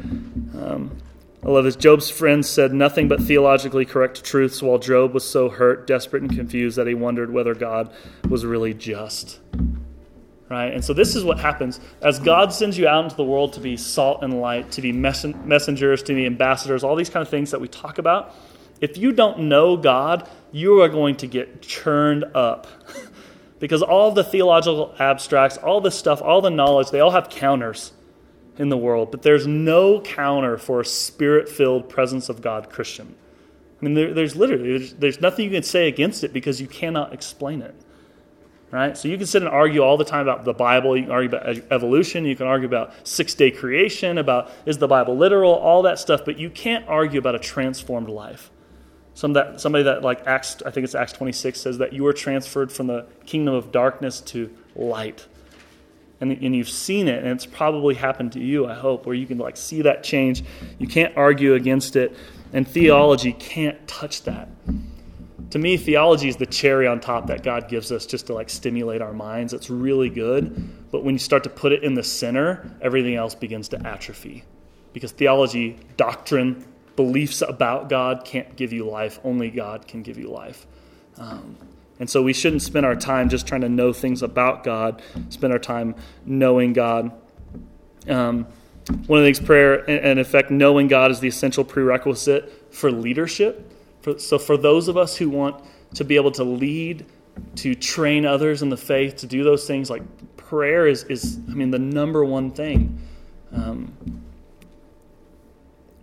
Um, I love this. Job's friends said nothing but theologically correct truths while Job was so hurt, desperate, and confused that he wondered whether God was really just right? And so this is what happens as God sends you out into the world to be salt and light, to be messengers, to be ambassadors, all these kind of things that we talk about. If you don't know God, you are going to get churned up. because all the theological abstracts, all the stuff, all the knowledge, they all have counters in the world, but there's no counter for a spirit filled presence of God Christian. I mean, there, there's literally, there's, there's nothing you can say against it because you cannot explain it right? So you can sit and argue all the time about the Bible. You can argue about evolution. You can argue about six day creation, about is the Bible literal, all that stuff, but you can't argue about a transformed life. Some that, somebody that, like Acts, I think it's Acts 26, says that you were transferred from the kingdom of darkness to light. And, and you've seen it, and it's probably happened to you, I hope, where you can like see that change. You can't argue against it, and theology can't touch that to me, theology is the cherry on top that God gives us just to like stimulate our minds. It's really good. But when you start to put it in the center, everything else begins to atrophy. Because theology, doctrine, beliefs about God can't give you life. Only God can give you life. Um, and so we shouldn't spend our time just trying to know things about God, spend our time knowing God. Um, one of the things prayer, and in effect, knowing God is the essential prerequisite for leadership For, so, for those of us who want to be able to lead, to train others in the faith, to do those things, like prayer is, is I mean, the number one thing. Um,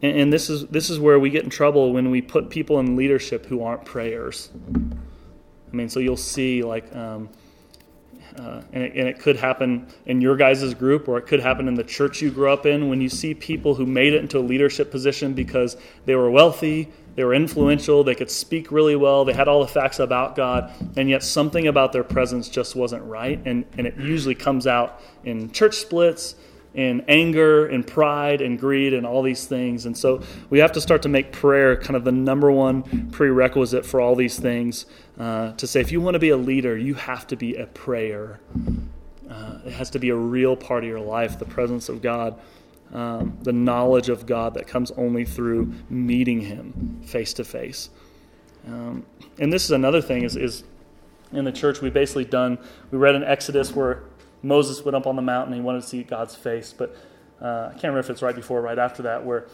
and, and this is this is where we get in trouble when we put people in leadership who aren't prayers. I mean, so you'll see like. Um, uh, and, it, and, it, could happen in your guys' group or it could happen in the church you grew up in when you see people who made it into a leadership position because they were wealthy they were influential they could speak really well they had all the facts about god and yet something about their presence just wasn't right and, and it usually comes out in church splits in anger and pride and greed and all these things. And so we have to start to make prayer kind of the number one prerequisite for all these things. Uh, to say, if you want to be a leader, you have to be a prayer. Uh, it has to be a real part of your life, the presence of God, um, the knowledge of God that comes only through meeting Him face to face. And this is another thing is, is in the church we've basically done we read in exodus where Moses went up on the mountain. And he wanted to see God's face, but uh, I can't remember if it's right before or right after that, where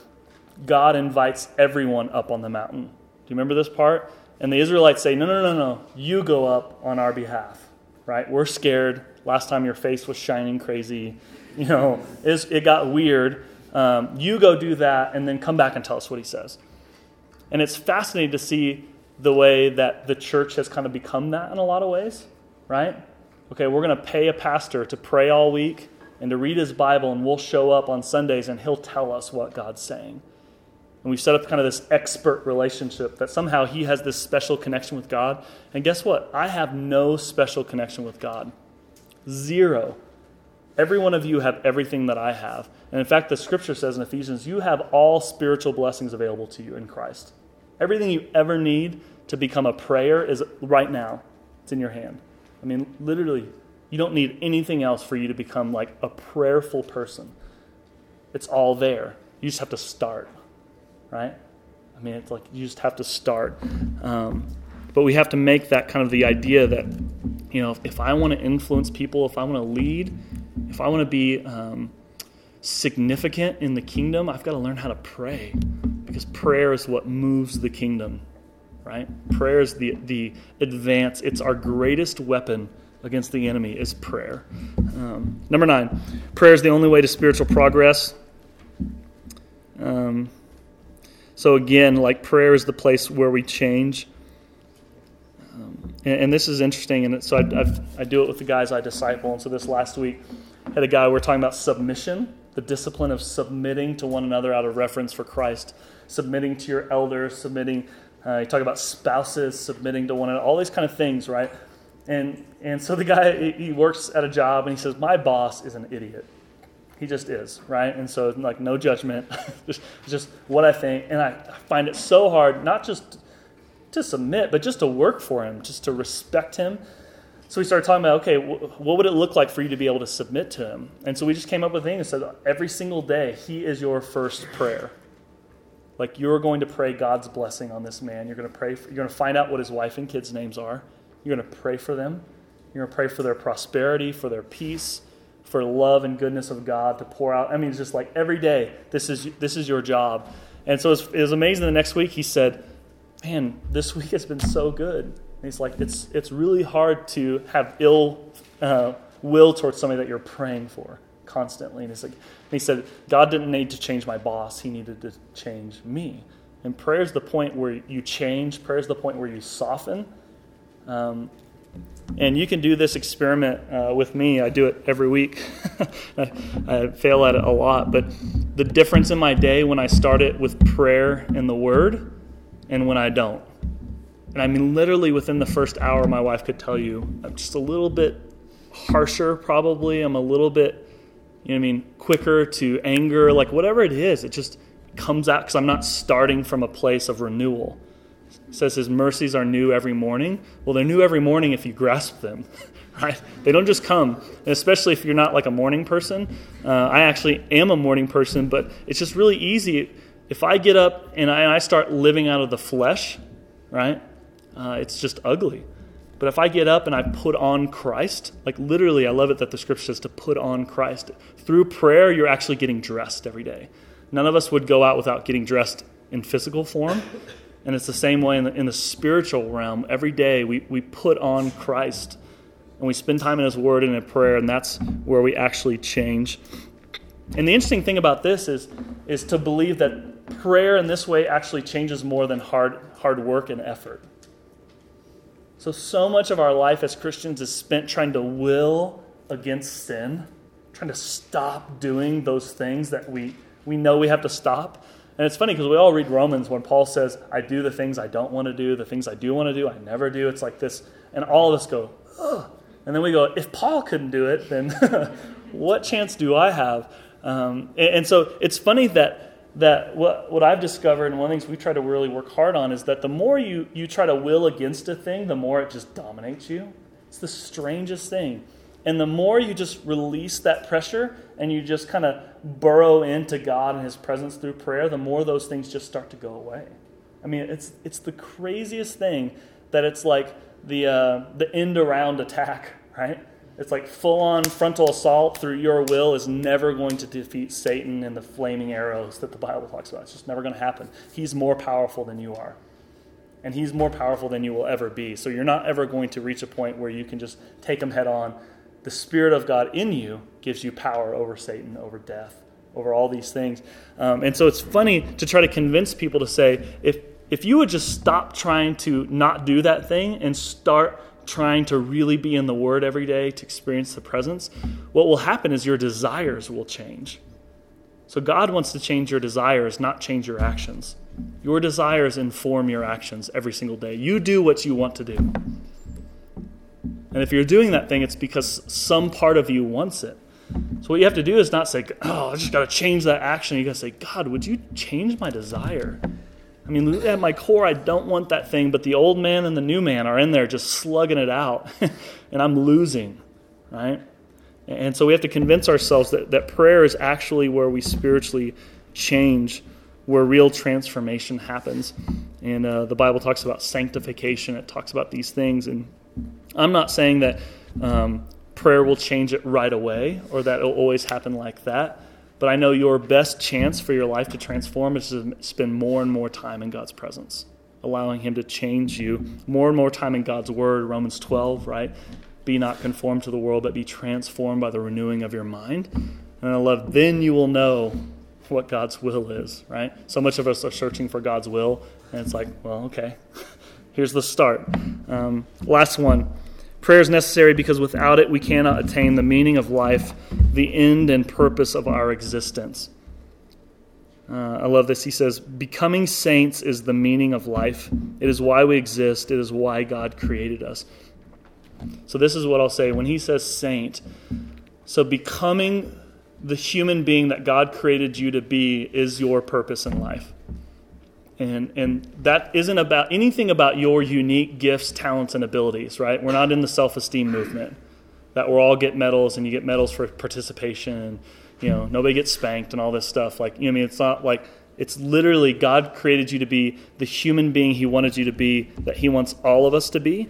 God invites everyone up on the mountain. Do you remember this part? And the Israelites say, No, no, no, no, you go up on our behalf, right? We're scared. Last time your face was shining crazy. You know, it got weird. Um, you go do that and then come back and tell us what he says. And it's fascinating to see the way that the church has kind of become that in a lot of ways, right? okay, we're going to pay a pastor to pray all week and to read his Bible, and we'll show up on Sundays and he'll tell us what God's saying. And we've set up kind of this expert relationship that somehow he has this special connection with God. And guess what? I have no special connection with God. Zero. Every one of you have everything that I have. And in fact, the scripture says in Ephesians, you have all spiritual blessings available to you in Christ. Everything you ever need to become a prayer is right now, it's in your hand. I mean, literally, you don't need anything else for you to become like a prayerful person. It's all there. You just have to start, right? I mean, it's like you just have to start. Um, but we have to make that kind of the idea that, you know, if, if I want to influence people, if I want to lead, if I want to be um, significant in the kingdom, I've got to learn how to pray because prayer is what moves the kingdom right? Prayer is the, the advance, it's our greatest weapon against the enemy is prayer. Um, number nine, prayer is the only way to spiritual progress. Um, so again, like prayer is the place where we change. And, and, this is interesting, and so I, I've, I do it with the guys I disciple. And so this last week, I had a guy we are talking about submission, the discipline of submitting to one another out of reference for Christ, submitting to your elders, submitting uh, you talk about spouses submitting to one another, all these kind of things, right? And, and so the guy, he works at a job and he says, My boss is an idiot. He just is, right? And so, like, no judgment, just, just what I think. And I find it so hard, not just to submit, but just to work for him, just to respect him. So we started talking about, okay, what would it look like for you to be able to submit to him? And so we just came up with a thing and said, every single day, he is your first prayer. Like you're going to pray God's blessing on this man. You're going to pray. For, you're going to find out what his wife and kids' names are. You're going to pray for them. You're going to pray for their prosperity, for their peace, for love and goodness of God to pour out. I mean, it's just like every day. This is this is your job. And so it was, it was amazing. The next week, he said, "Man, this week has been so good." And he's like, "It's it's really hard to have ill uh, will towards somebody that you're praying for." constantly. And, he's like, he said, God didn't need to change my boss, he needed to change me. And prayer is the point where you change, prayer is the point where you soften. Um, and you can do this experiment uh, with me. I do it every week. I, I, fail at it a lot. But the difference in my day when I start it with prayer and the word and when I don't. And I mean, literally within the first hour, my wife could tell you I'm just a little bit harsher, probably. I'm a little bit you know I mean, quicker to anger, like whatever it is, it just comes out because I'm not starting from a place of renewal. It says his mercies are new every morning. Well, they're new every morning if you grasp them, right? They don't just come, and especially if you're not like a morning person. Uh, I actually am a morning person, but it's just really easy. If I get up and I, and I start living out of the flesh, right? Uh, it's just ugly. But if I get up and I put on Christ, like literally, I love it that the scripture says to put on Christ. Through prayer, you're actually getting dressed every day. None of us would go out without getting dressed in physical form. And it's the same way in the, in the spiritual realm. Every day we, we put on Christ and we spend time in His Word and in prayer, and that's where we actually change. And the interesting thing about this is, is to believe that prayer in this way actually changes more than hard, hard work and effort. So, so much of our life as Christians is spent trying to will against sin, trying to stop doing those things that we, we know we have to stop. And it's funny because we all read Romans when Paul says, I do the things I don't want to do, the things I do want to do, I never do. It's like this. And all of us go, ugh. And then we go, if Paul couldn't do it, then what chance do I have? Um, and, and so it's funny that that what, what I've discovered, and one of the things we try to really work hard on, is that the more you, you try to will against a thing, the more it just dominates you. It's the strangest thing. And the more you just release that pressure and you just kind of burrow into God and His presence through prayer, the more those things just start to go away. I mean, it's, it's the craziest thing that it's like the, uh, the end around attack, right? It's like full on frontal assault through your will is never going to defeat Satan and the flaming arrows that the Bible talks about. It's just never going to happen. He's more powerful than you are. And he's more powerful than you will ever be. So you're not ever going to reach a point where you can just take him head on. The Spirit of God in you gives you power over Satan, over death, over all these things. Um, and so it's funny to try to convince people to say, if, if you would just stop trying to not do that thing and start trying to really be in the Word every day to experience the presence, what will happen is your desires will change. So God wants to change your desires, not change your actions. Your desires inform your actions every single day. You do what you want to do. And if you're doing that thing, it's because some part of you wants it. So what you have to do is not say, oh, I just got to change that action. You got to say, God, would you change my desire? I mean, at my core, I don't want that thing, but the old man and the new man are in there just slugging it out, and I'm losing, right? And so we have to convince ourselves that, that prayer is actually where we spiritually change, where real transformation happens. And uh, the Bible talks about sanctification, it talks about these things. And I'm not saying that um, prayer will change it right away or that it'll always happen like that. But I know your best chance for your life to transform is to spend more and more time in God's presence, allowing Him to change you. More and more time in God's Word, Romans 12, right? Be not conformed to the world, but be transformed by the renewing of your mind. And I love, then you will know what God's will is, right? So much of us are searching for God's will, and it's like, well, okay, here's the start. Um, last one Prayer is necessary because without it we cannot attain the meaning of life, the end and purpose of our existence. Uh, I love this. He says, Becoming saints is the meaning of life. It is why we exist. It is why God created us. So, this is what I'll say. When he says saint, so becoming the human being that God created you to be is your purpose in life. And, and that isn't about anything about your unique gifts, talents, and abilities, right? We're not in the self esteem movement that we'll all get medals and you get medals for participation and, you know, nobody gets spanked and all this stuff. Like, you know, I mean, it's not like, it's literally God created you to be the human being He wanted you to be, that He wants all of us to be.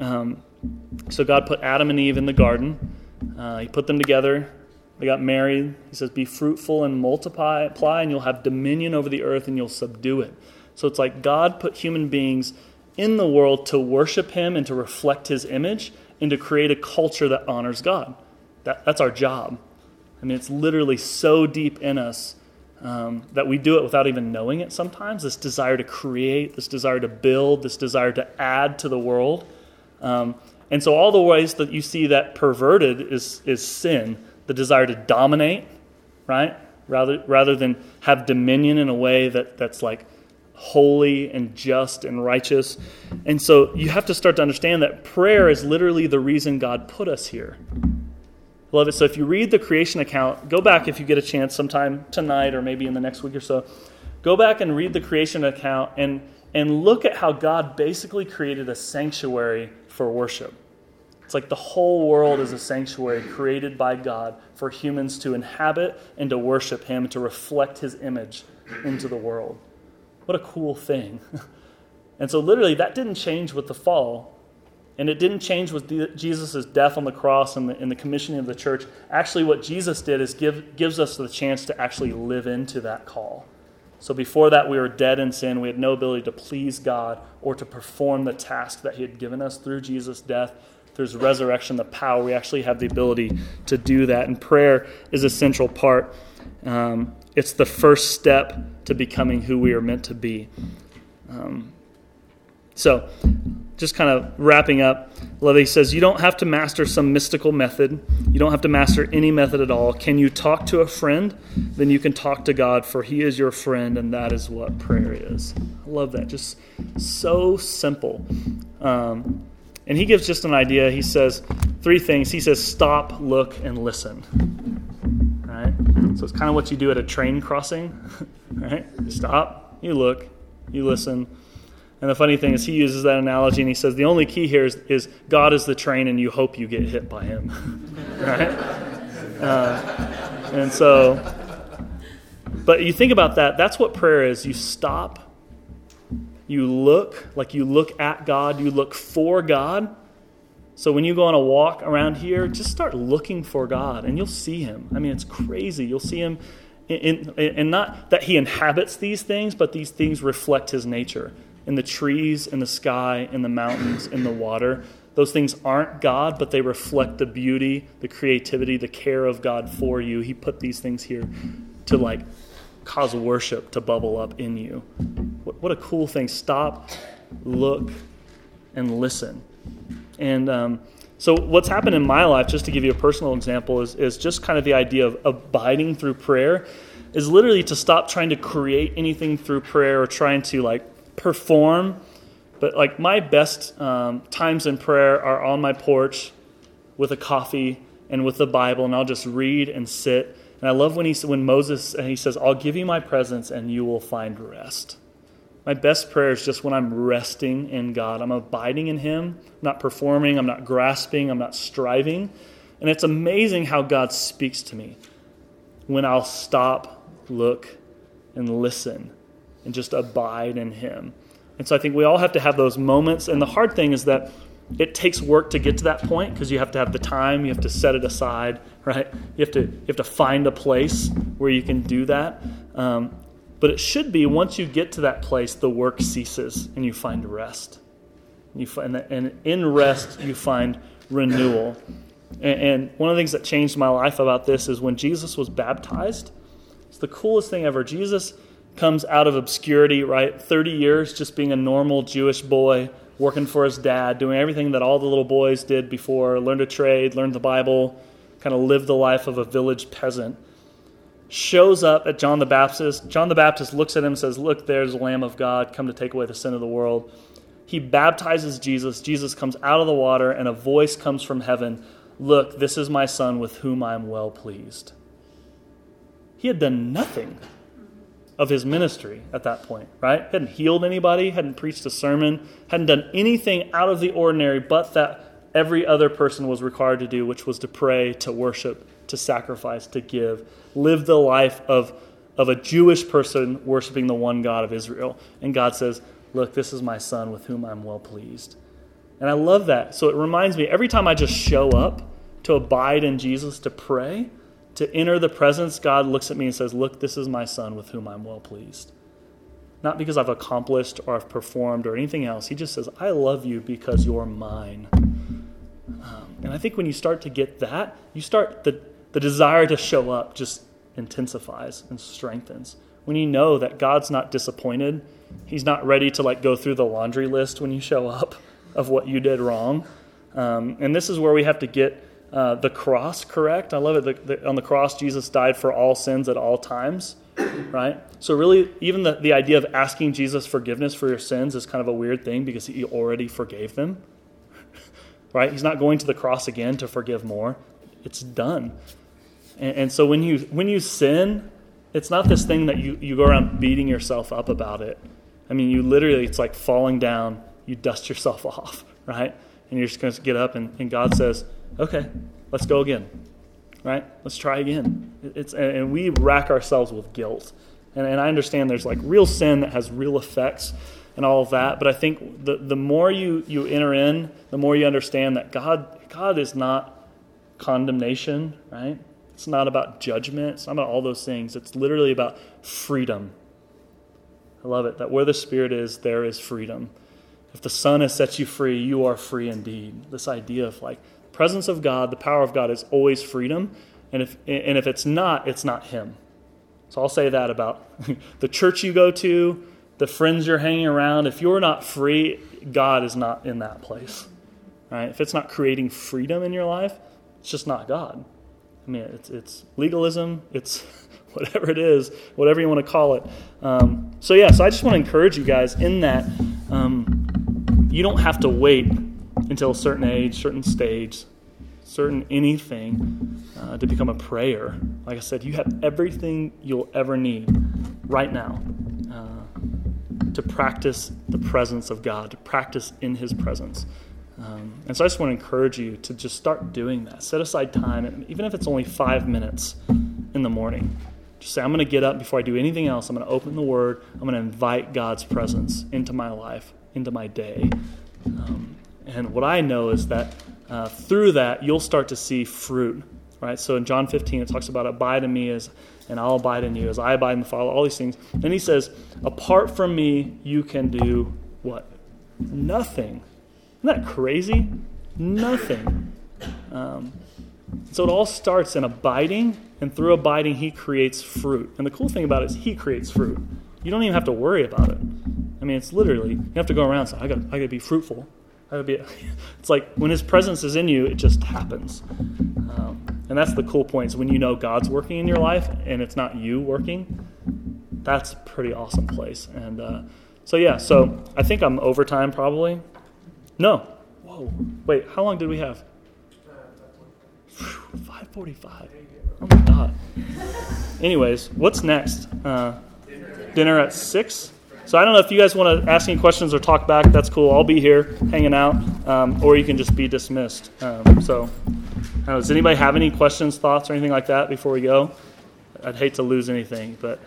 Um, so God put Adam and Eve in the garden, uh, He put them together they got married. He says, Be fruitful and multiply, and you'll have dominion over the earth and you'll subdue it. So it's like God put human beings in the world to worship Him and to reflect His image and to create a culture that honors God. That, that's our job. I mean, it's literally so deep in us um, that we do it without even knowing it sometimes this desire to create, this desire to build, this desire to add to the world. Um, and so, all the ways that you see that perverted is, is sin the desire to dominate, right? Rather, rather than have dominion in a way that, that's like holy and just and righteous. And so you have to start to understand that prayer is literally the reason God put us here. Love it. So if you read the creation account, go back if you get a chance sometime tonight or maybe in the next week or so. Go back and read the creation account and, and look at how God basically created a sanctuary for worship. It's like the whole world is a sanctuary created by God for humans to inhabit and to worship Him, to reflect His image into the world. What a cool thing. and so, literally, that didn't change with the fall. And it didn't change with Jesus' death on the cross and the, and the commissioning of the church. Actually, what Jesus did is give, gives us the chance to actually live into that call. So before that, we were dead in sin. We had no ability to please God or to perform the task that He had given us through Jesus' death, His resurrection, the power. We actually have the ability to do that. And prayer is a central part. Um, it's the first step to becoming who we are meant to be. Um, so, just kind of wrapping up, Levy says, You don't have to master some mystical method. You don't have to master any method at all. Can you talk to a friend? Then you can talk to God, for He is your friend, and that is what prayer is. I love that. Just so simple. Um, and he gives just an idea. He says three things. He says, Stop, look, and listen. Right? So it's kind of what you do at a train crossing. Right? You stop, you look, you listen and the funny thing is, he uses that analogy and he says the only key here is, is God is the train and you hope you get hit by him. right? Uh, and so, but you think about that, that's what prayer is. You stop, you look, like you look at God, you look for God. So when you go on a walk around here, just start looking for God and you'll see him. I mean, it's crazy. You'll see him. In, and not that he inhabits these things, but these things reflect his nature in the trees, in the sky, in the mountains, in the water. Those things aren't God, but they reflect the beauty, the creativity, the care of God for you. He put these things here to like cause worship to bubble up in you. What, what a cool thing. Stop, look, and listen. And um, so, what's happened in my life, just to give you a personal example, is, is just kind of the idea of abiding through prayer, is literally to stop trying to create anything through prayer or trying to like perform, but like my best um, times in prayer are on my porch with a coffee and with the Bible, and I'll just read and sit. And I love when he when Moses and he says, "I'll give you my presence, and you will find rest." My best prayer is just when I'm resting in God. I'm abiding in Him, I'm not performing, I'm not grasping, I'm not striving. And it's amazing how God speaks to me when I'll stop, look, and listen and just abide in Him. And so I think we all have to have those moments. And the hard thing is that it takes work to get to that point because you have to have the time, you have to set it aside, right? You have to you have to find a place where you can do that. Um, but it should be once you get to that place, the work ceases and you find rest. You find that, and in rest you find renewal. And, and one of the things that changed my life about this is when Jesus was baptized. It's the coolest thing ever. Jesus comes out of obscurity, right? 30 years just being a normal Jewish boy, working for his dad, doing everything that all the little boys did before, learned a trade, learned the Bible, kind of lived the life of a village peasant. Shows up at John the Baptist. John the Baptist looks at him and says, Look, there's the Lamb of God, come to take away the sin of the world. He baptizes Jesus. Jesus comes out of the water, and a voice comes from heaven Look, this is my son with whom I am well pleased. He had done nothing of his ministry at that point, right? Hadn't healed anybody, hadn't preached a sermon, hadn't done anything out of the ordinary but that every other person was required to do, which was to pray, to worship, to sacrifice, to give. Live the life of, of a Jewish person worshiping the one God of Israel. And God says, Look, this is my son with whom I'm well pleased. And I love that. So it reminds me every time I just show up to abide in Jesus, to pray, to enter the presence, God looks at me and says, Look, this is my son with whom I'm well pleased. Not because I've accomplished or I've performed or anything else. He just says, I love you because you're mine. Um, and I think when you start to get that, you start the, the desire to show up just intensifies and strengthens. When you know that God's not disappointed, He's not ready to like go through the laundry list when you show up of what you did wrong. Um, and this is where we have to get uh, the cross correct. I love it. The, the, on the cross, Jesus died for all sins at all times, right? So, really, even the, the idea of asking Jesus forgiveness for your sins is kind of a weird thing because he already forgave them, right? He's not going to the cross again to forgive more. It's done. And, and so, when you, when you sin, it's not this thing that you, you go around beating yourself up about it. I mean, you literally, it's like falling down, you dust yourself off, right? And you're just going to get up, and, and God says, okay, let's go again. Right? Let's try again. It's, and we rack ourselves with guilt. And, and I understand there's like real sin that has real effects and all of that. But I think the, the more you, you enter in, the more you understand that God, God is not condemnation, right? It's not about judgment. It's not about all those things. It's literally about freedom. I love it that where the Spirit is, there is freedom. If the Son has set you free, you are free indeed. This idea of like presence of God, the power of God is always freedom, and if and if it's not, it's not Him. So I'll say that about the church you go to, the friends you're hanging around. If you're not free, God is not in that place. Right? If it's not creating freedom in your life, it's just not God. I mean, it's, it's legalism, it's whatever it is, whatever you want to call it. Um, so, yeah, so I just want to encourage you guys in that um, you don't have to wait until a certain age, certain stage, certain anything uh, to become a prayer. Like I said, you have everything you'll ever need right now uh, to practice the presence of God, to practice in His presence. Um, and so I just want to encourage you to just start doing that. Set aside time, even if it's only five minutes in the morning. Just say, I'm going to get up before I do anything else. I'm going to open the Word. I'm going to invite God's presence into my life, into my day. Um, and what I know is that uh, through that, you'll start to see fruit. Right? So in John 15, it talks about abide in me as, and I'll abide in you as I abide in the Father, all these things. Then he says, apart from me, you can do what? Nothing. Isn't that crazy? Nothing. Um, so it all starts in abiding, and through abiding, He creates fruit. And the cool thing about it is He creates fruit. You don't even have to worry about it. I mean, it's literally you have to go around and say, "I got, I got to be fruitful." Got to be. It's like when His presence is in you, it just happens. Um, and that's the cool point. Is when you know God's working in your life, and it's not you working. That's a pretty awesome place. And uh, so yeah, so I think I'm overtime probably. No. Whoa. Wait, how long did we have? 545. Oh my god. Anyways, what's next? Uh, dinner at 6? So I don't know if you guys want to ask any questions or talk back. That's cool. I'll be here hanging out, um, or you can just be dismissed. Um, so, know, does anybody have any questions, thoughts, or anything like that before we go? I'd hate to lose anything, but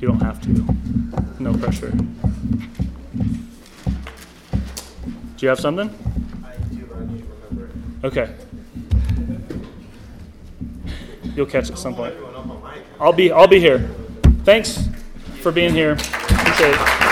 you don't have to. No pressure. Do you have something? I do, but I need to remember. Okay. You'll catch it at some point. Everyone up on my account. I'll be I'll be here. Thanks for being here. Appreciate it.